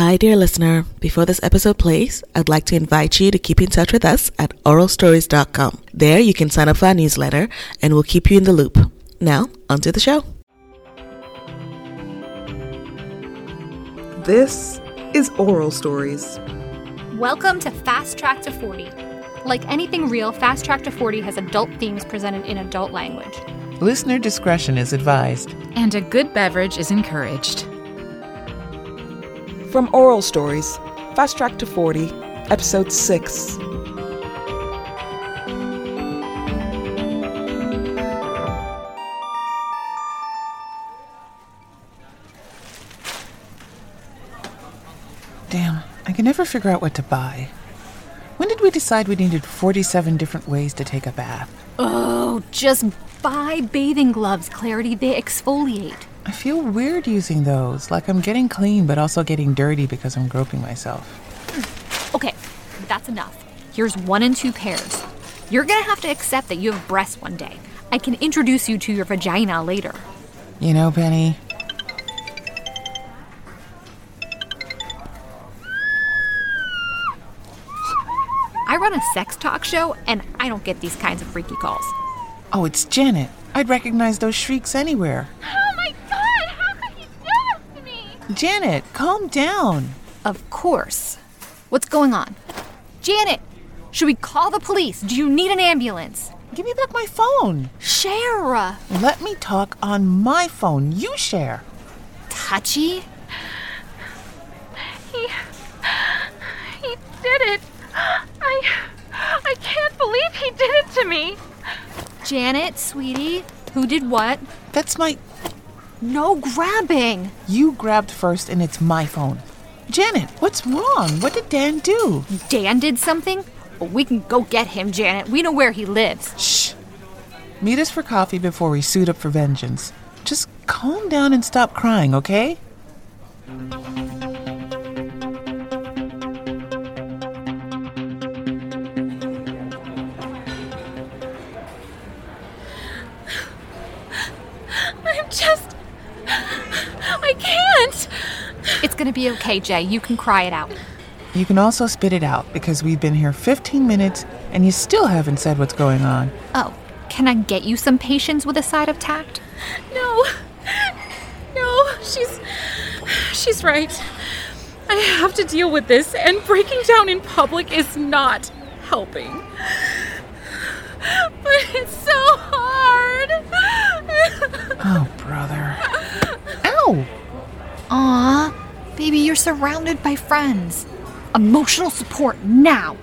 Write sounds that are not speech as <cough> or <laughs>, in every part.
Hi, dear listener. Before this episode plays, I'd like to invite you to keep in touch with us at oralstories.com. There, you can sign up for our newsletter and we'll keep you in the loop. Now, onto the show. This is Oral Stories. Welcome to Fast Track to 40. Like anything real, Fast Track to 40 has adult themes presented in adult language. Listener discretion is advised. And a good beverage is encouraged. From Oral Stories, Fast Track to 40, Episode 6. Damn, I can never figure out what to buy. When did we decide we needed 47 different ways to take a bath? Oh, just buy bathing gloves, Clarity. They exfoliate. I feel weird using those, like I'm getting clean but also getting dirty because I'm groping myself. Okay, that's enough. Here's one and two pairs. You're gonna have to accept that you have breasts one day. I can introduce you to your vagina later. You know, Penny, I run a sex talk show, and I don't get these kinds of freaky calls. oh, it's Janet. I'd recognize those shrieks anywhere. <gasps> <gasps> Oh my god, how could he do this to me? Janet, calm down. Of course. What's going on? Janet, should we call the police? Do you need an ambulance? Give me back my phone. Shara, Let me talk on my phone. You share. touchy? He. He did it. I. I can't believe he did it to me. Janet, sweetie, who did what? That's my. No grabbing. You grabbed first, and it's my phone. Janet, what's wrong? What did Dan do? Dan did something? Well, we can go get him, Janet. We know where he lives. Shh. Meet us for coffee before we suit up for vengeance. Just calm down and stop crying, okay? It's gonna be okay, Jay. You can cry it out. You can also spit it out because we've been here 15 minutes and you still haven't said what's going on. Oh, can I get you some patience with a side of tact? No. No, she's. She's right. I have to deal with this, and breaking down in public is not helping. But it's so hard. Oh, brother. Ow! Aw, baby, you're surrounded by friends. Emotional support now.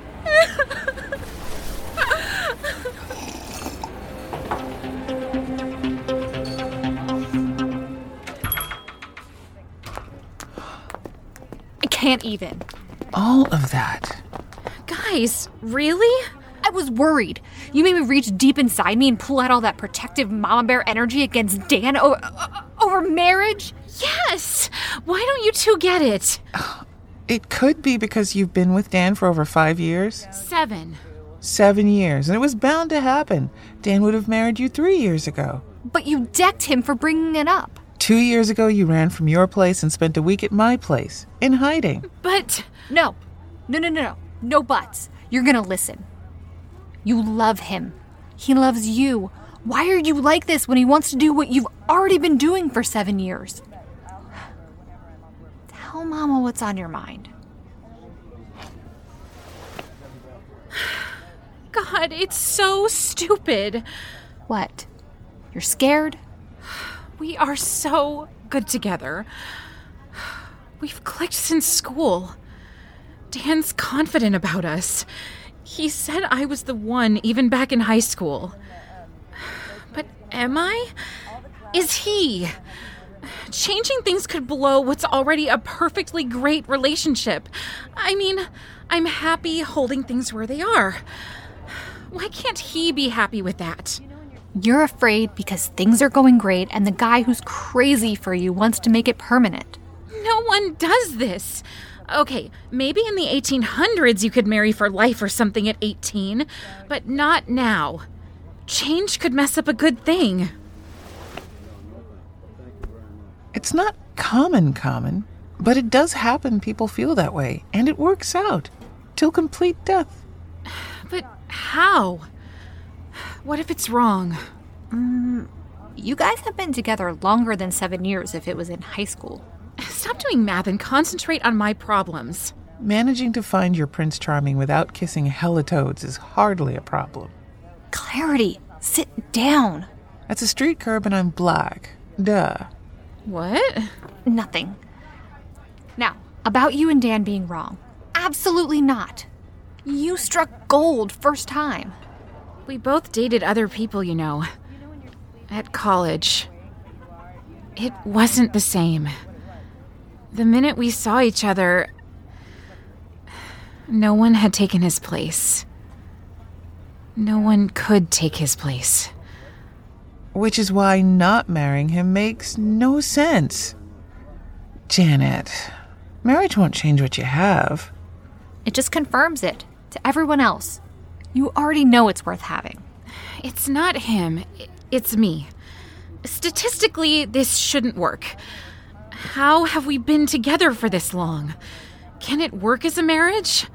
I can't even. All of that. Guys, really? I was worried. You made me reach deep inside me and pull out all that protective mama bear energy against Dan over, over marriage. Yes. Why don't you two get it? <sighs> It could be because you've been with Dan for over five years. Seven. Seven years, and it was bound to happen. Dan would have married you three years ago. But you decked him for bringing it up. Two years ago, you ran from your place and spent a week at my place, in hiding. But No, no, no, no, no. No buts. You're gonna listen. You love him. He loves you. Why are you like this when he wants to do what you've already been doing for seven years? Tell Mama what's on your mind. <sighs> God, it's so stupid. What? You're scared? <sighs> We are so good together. <sighs> We've clicked since school. Dan's confident about us. He said I was the one even back in high school. But am I? Is he? Changing things could blow what's already a perfectly great relationship. I mean, I'm happy holding things where they are. Why can't he be happy with that? You're afraid because things are going great and the guy who's crazy for you wants to make it permanent. No one does this. Okay, maybe in the 1800s you could marry for life or something at 18, but not now. Change could mess up a good thing. It's not common, common. But it does happen people feel that way, and it works out. Till complete death. But how? What if it's wrong? Mm, you guys have been together longer than seven years if it was in high school. Stop doing math and concentrate on my problems. Managing to find your Prince Charming without kissing hella toads is hardly a problem. Clarity, sit down. That's a street curb and I'm black. Duh. What? Nothing. Now, about you and Dan being wrong. Absolutely not. You struck gold first time. We both dated other people, you know. At college. It wasn't the same. The minute we saw each other, no one had taken his place. No one could take his place. Which is why not marrying him makes no sense. Janet, marriage won't change what you have. It just confirms it to everyone else. You already know it's worth having. It's not him, it's me. Statistically, this shouldn't work. How have we been together for this long? Can it work as a marriage?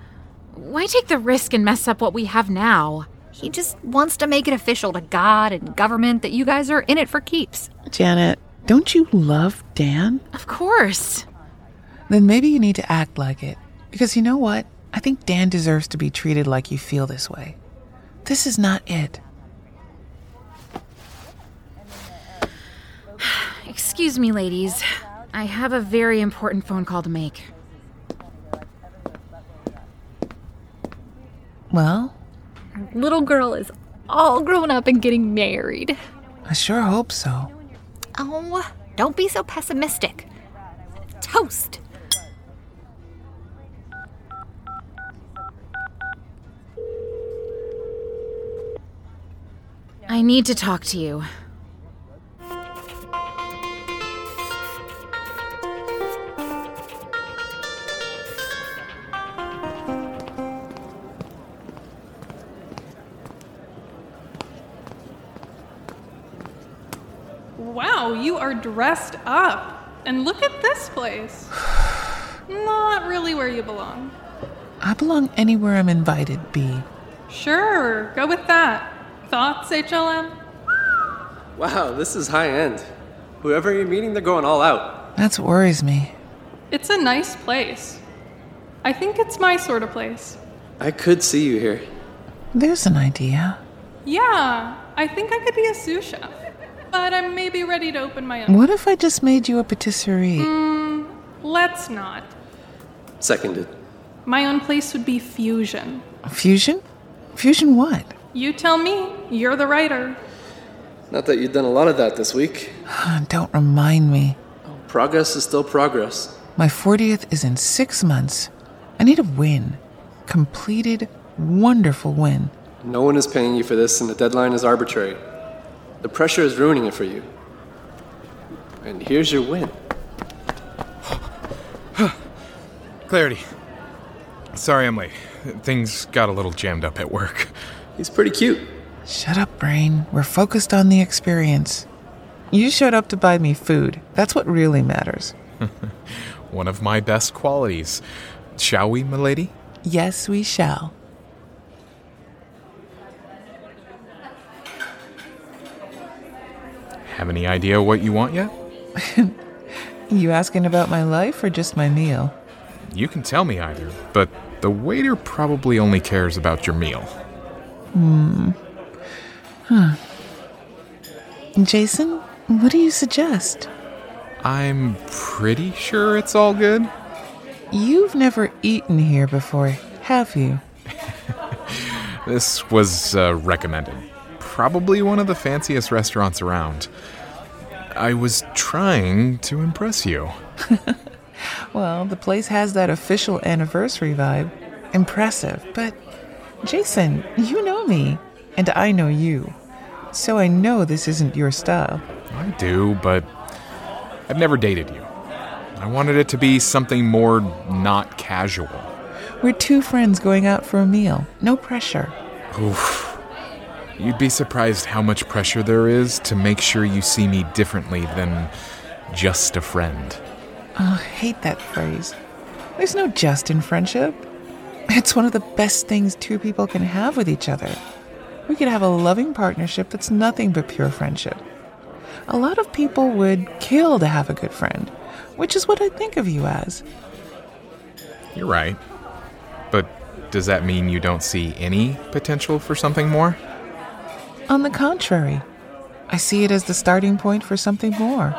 Why take the risk and mess up what we have now? He just wants to make it official to God and government that you guys are in it for keeps. Janet, don't you love Dan? Of course. Then maybe you need to act like it. Because you know what? I think Dan deserves to be treated like you feel this way. This is not it. <sighs> Excuse me, ladies. I have a very important phone call to make. Well, Little girl is all grown up and getting married. I sure hope so. Oh, don't be so pessimistic. Toast. I need to talk to you. Dressed up. And look at this place. Not really where you belong. I belong anywhere I'm invited, B. Sure, go with that. Thoughts, HLM? Wow, this is high end. Whoever you're meeting, they're going all out. That's what worries me. It's a nice place. I think it's my sort of place. I could see you here. There's an idea. Yeah, I think I could be a sous chef. But I'm maybe ready to open my own. What if I just made you a patisserie? Hmm, let's not. Seconded. My own place would be fusion. Fusion? Fusion what? You tell me, you're the writer. Not that you've done a lot of that this week. <sighs> Don't remind me. Progress is still progress. My 40th is in six months. I need a win. Completed, wonderful win. No one is paying you for this, and the deadline is arbitrary. The pressure is ruining it for you. And here's your win. <sighs> Clarity. Sorry I'm late. Things got a little jammed up at work. He's pretty cute. Shut up, brain. We're focused on the experience. You showed up to buy me food. That's what really matters. <laughs> One of my best qualities. Shall we, milady? Yes, we shall. Have any idea what you want yet? <laughs> You asking about my life or just my meal? You can tell me either, but the waiter probably only cares about your meal. Hmm. Huh. Jason, what do you suggest? I'm pretty sure it's all good. You've never eaten here before, have you? <laughs> This was uh, recommended. Probably one of the fanciest restaurants around. I was trying to impress you. <laughs> Well, the place has that official anniversary vibe. Impressive, but Jason, you know me, and I know you. So I know this isn't your style. I do, but I've never dated you. I wanted it to be something more not casual. We're two friends going out for a meal. No pressure. Oof. You'd be surprised how much pressure there is to make sure you see me differently than just a friend. Oh, I hate that phrase. There's no just in friendship. It's one of the best things two people can have with each other. We could have a loving partnership that's nothing but pure friendship. A lot of people would kill to have a good friend, which is what I think of you as. You're right. But does that mean you don't see any potential for something more? On the contrary, I see it as the starting point for something more.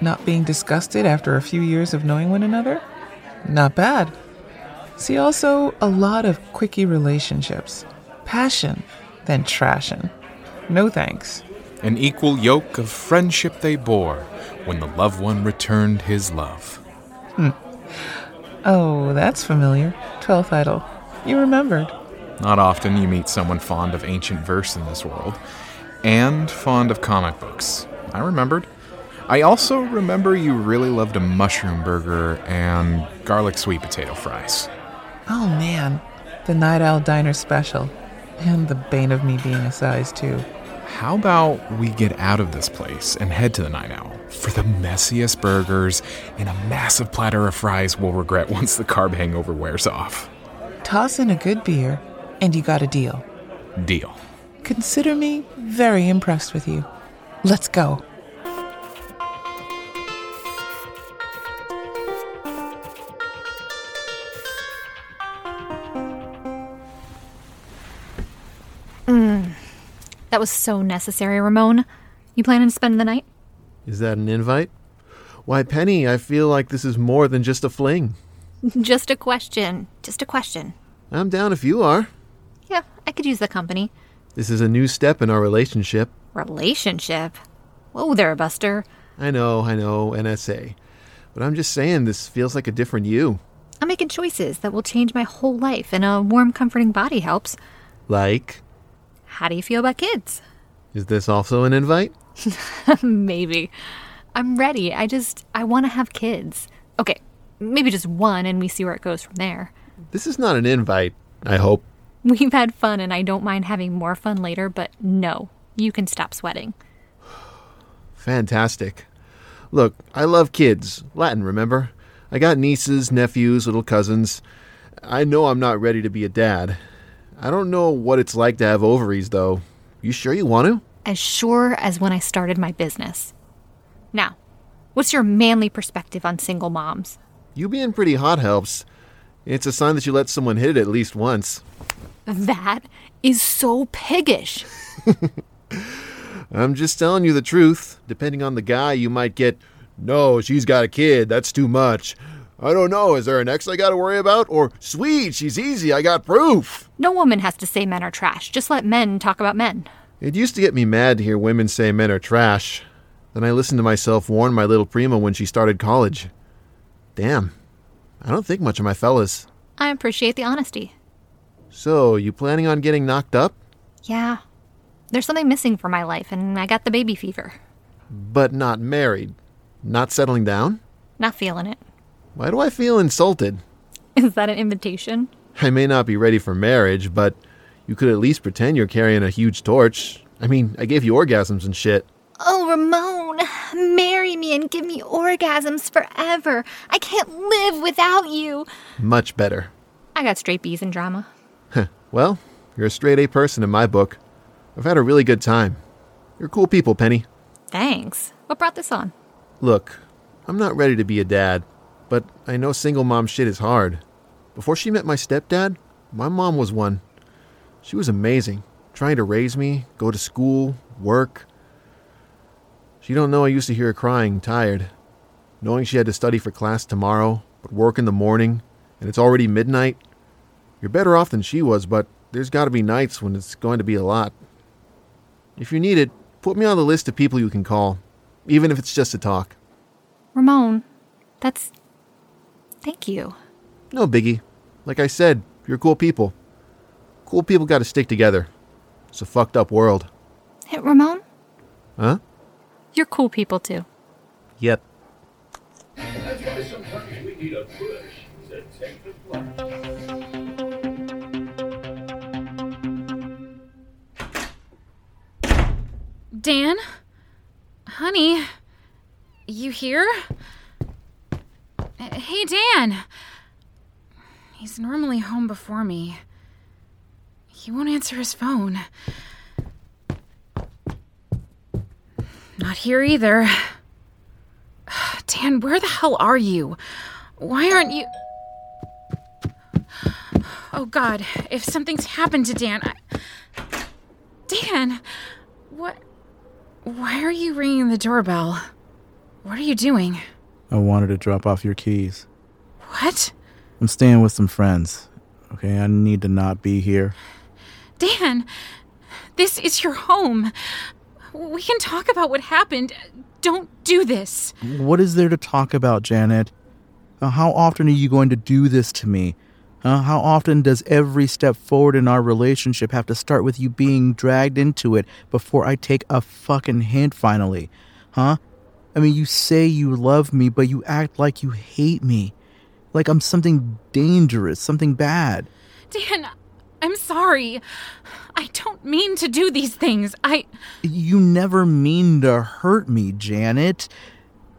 Not being disgusted after a few years of knowing one another? Not bad. See also a lot of quickie relationships. Passion, then trashing. No thanks. An equal yoke of friendship they bore when the loved one returned his love. Hmm. Oh, that's familiar. Twelfth Idyll. You remembered. Not often you meet someone fond of ancient verse in this world, and fond of comic books. I remembered. I also remember you really loved a mushroom burger and garlic sweet potato fries. Oh man, the Night Owl Diner special. And the bane of me being a size, too. How about we get out of this place and head to the Night Owl for the messiest burgers and a massive platter of fries we'll regret once the carb hangover wears off? Toss in a good beer, and you got a deal. Deal. Consider me very impressed with you. Let's go. Mm. That was so necessary, Ramon. You planning to spend the night? Is that an invite? Why, Penny, I feel like this is more than just a fling. <laughs> Just a question. Just a question. I'm down if you are. Yeah, I could use the company. This is a new step in our relationship. Relationship? Whoa there, Buster. I know, I know, NSA. But I'm just saying, this feels like a different you. I'm making choices that will change my whole life, and a warm, comforting body helps. Like, How do you feel about kids? is this also an invite? <laughs> Maybe. I'm ready. I just, I want to have kids. Okay, maybe just one, and we see where it goes from there. This is not an invite, I hope. We've had fun, and I don't mind having more fun later, but no, you can stop sweating. Fantastic. Look, I love kids. Latin, remember? I got nieces, nephews, little cousins. I know I'm not ready to be a dad. I don't know what it's like to have ovaries, though. You sure you want to? As sure as when I started my business. Now, what's your manly perspective on single moms? You being pretty hot helps. It's a sign that you let someone hit it at least once. That is so piggish. <laughs> I'm just telling you the truth. Depending on the guy, you might get, no, she's got a kid, that's too much. I don't know, is there an ex I gotta worry about? Or, sweet, she's easy, I got proof. No woman has to say men are trash. Just let men talk about men. It used to get me mad to hear women say men are trash. Then I listened to myself warn my little prima when she started college. Damn, I don't think much of my fellas. I appreciate the honesty. So, you planning on getting knocked up? Yeah. There's something missing from my life, and I got the baby fever. But not married? Not settling down? Not feeling it. Why do I feel insulted? <laughs> Is that an invitation? I may not be ready for marriage, but you could at least pretend you're carrying a huge torch. I mean, I gave you orgasms and shit. Oh, Ramon, marry me and give me orgasms forever. I can't live without you. Much better. I got straight B's in drama. Well, you're a straight A person in my book. I've had a really good time. You're cool people, Penny. Thanks. What brought this on? Look, I'm not ready to be a dad, but I know single mom shit is hard. Before she met my stepdad, my mom was one. She was amazing, trying to raise me, go to school, work. She don't know I used to hear her crying, tired, knowing she had to study for class tomorrow, but work in the morning, and it's already midnight. You're better off than she was, but there's got to be nights when it's going to be a lot. If you need it, put me on the list of people you can call, even if it's just to talk. Ramon, that's. Thank you. No biggie. Like I said, you're cool people. Cool people got to stick together. It's a fucked up world. Hey, Ramon, Huh? you're cool people too. Yep. Dan? Honey? You here? Hey, Dan. He's normally home before me. He won't answer his phone. Not here either. <sighs> Dan, where the hell are you? Why aren't you. Oh, God. If something's happened to Dan. I... Dan! What. Why are you ringing the doorbell? What are you doing? I wanted to drop off your keys. What? I'm staying with some friends. Okay, I need to not be here. Dan, this is your home. We can talk about what happened. Don't do this. What is there to talk about, Janet? How often are you going to do this to me? Uh, how often does every step forward in our relationship have to start with you being dragged into it before I take a fucking hint finally? Huh? I mean, you say you love me, but you act like you hate me. Like I'm something dangerous, something bad. Dan, I'm sorry. I don't mean to do these things. I. You never mean to hurt me, Janet.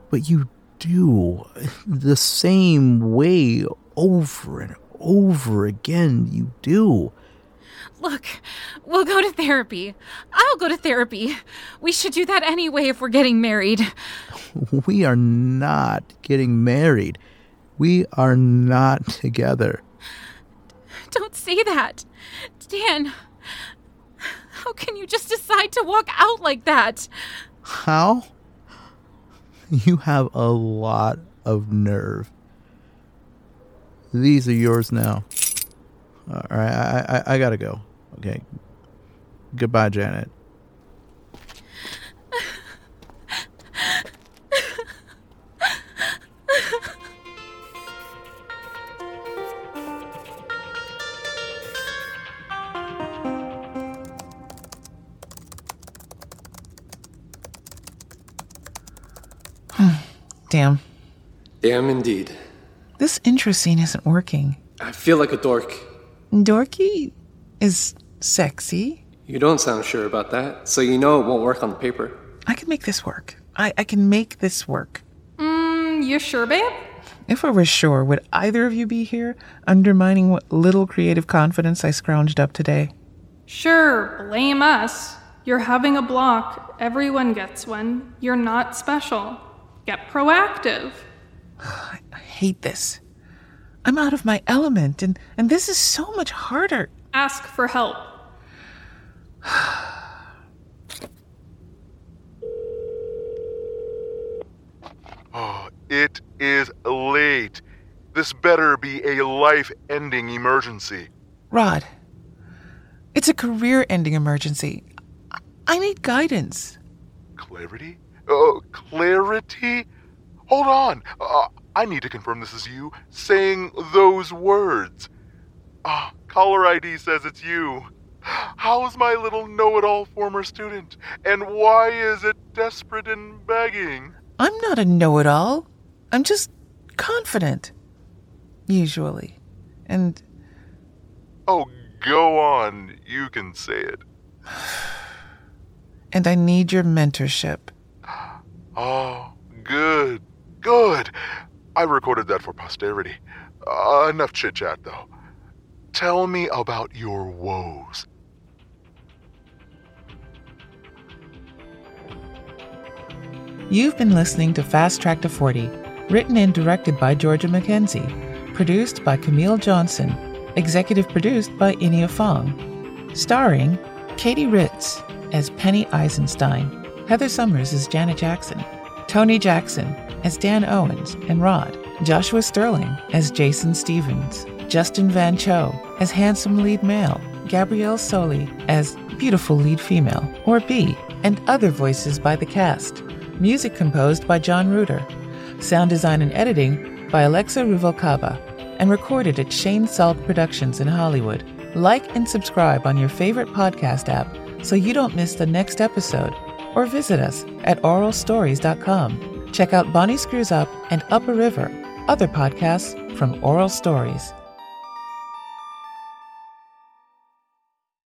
But you do. The same way over and over again, you do. Look, we'll go to therapy. I'll go to therapy. We should do that anyway if we're getting married. <laughs> We are not getting married. We are not together. Don't say that. Dan, how can you just decide to walk out like that? How? You have a lot of nerve. These are yours now. All right, I, I, I gotta go. Okay. Goodbye, Janet. <sighs> Damn. Damn indeed. This intro scene isn't working. I feel like a dork. Dorky is sexy. You don't sound sure about that, so you know it won't work on the paper. I can make this work. I, I can make this work. Mm, you sure, babe? If I were sure, would either of you be here, undermining what little creative confidence I scrounged up today? Sure, blame us. You're having a block. Everyone gets one. You're not special. Get proactive. <sighs> I hate this. I'm out of my element, and, and this is so much harder. Ask for help. <sighs> Oh, it is late. This better be a life ending emergency. Rod, it's a career ending emergency. I- I need guidance. Clarity? Oh, clarity? Hold on. Uh, I need to confirm this is you saying those words. Ah, caller ID says it's you. How's my little know it all former student? And why is it desperate and begging? I'm not a know it all. I'm just confident. Usually. And Oh, go on. You can say it. <sighs> and I need your mentorship. Oh, good. I recorded that for posterity. Uh, enough chit chat, though. Tell me about your woes. You've been listening to Fast Track to 40, written and directed by Georgia Mackenzie, produced by Camille Johnson, executive produced by Inia Fong, starring Katie Ritz as Penny Eisenstein, Heather Summers as Janet Jackson, Tony Jackson as Dan Owens and Rod, Joshua Sterling as Jason Stevens, Justin Van Cho as handsome lead male, Gabrielle Soli as beautiful lead female, or B, and other voices by the cast. Music composed by John Reuter. Sound design and editing by Alexa Ruvalcaba. And recorded at Shane Salk Productions in Hollywood. Like and subscribe on your favorite podcast app so you don't miss the next episode. Or visit us at oralstories.com. Check out Bonnie Screws Up and Upper River, other podcasts from Oral Stories.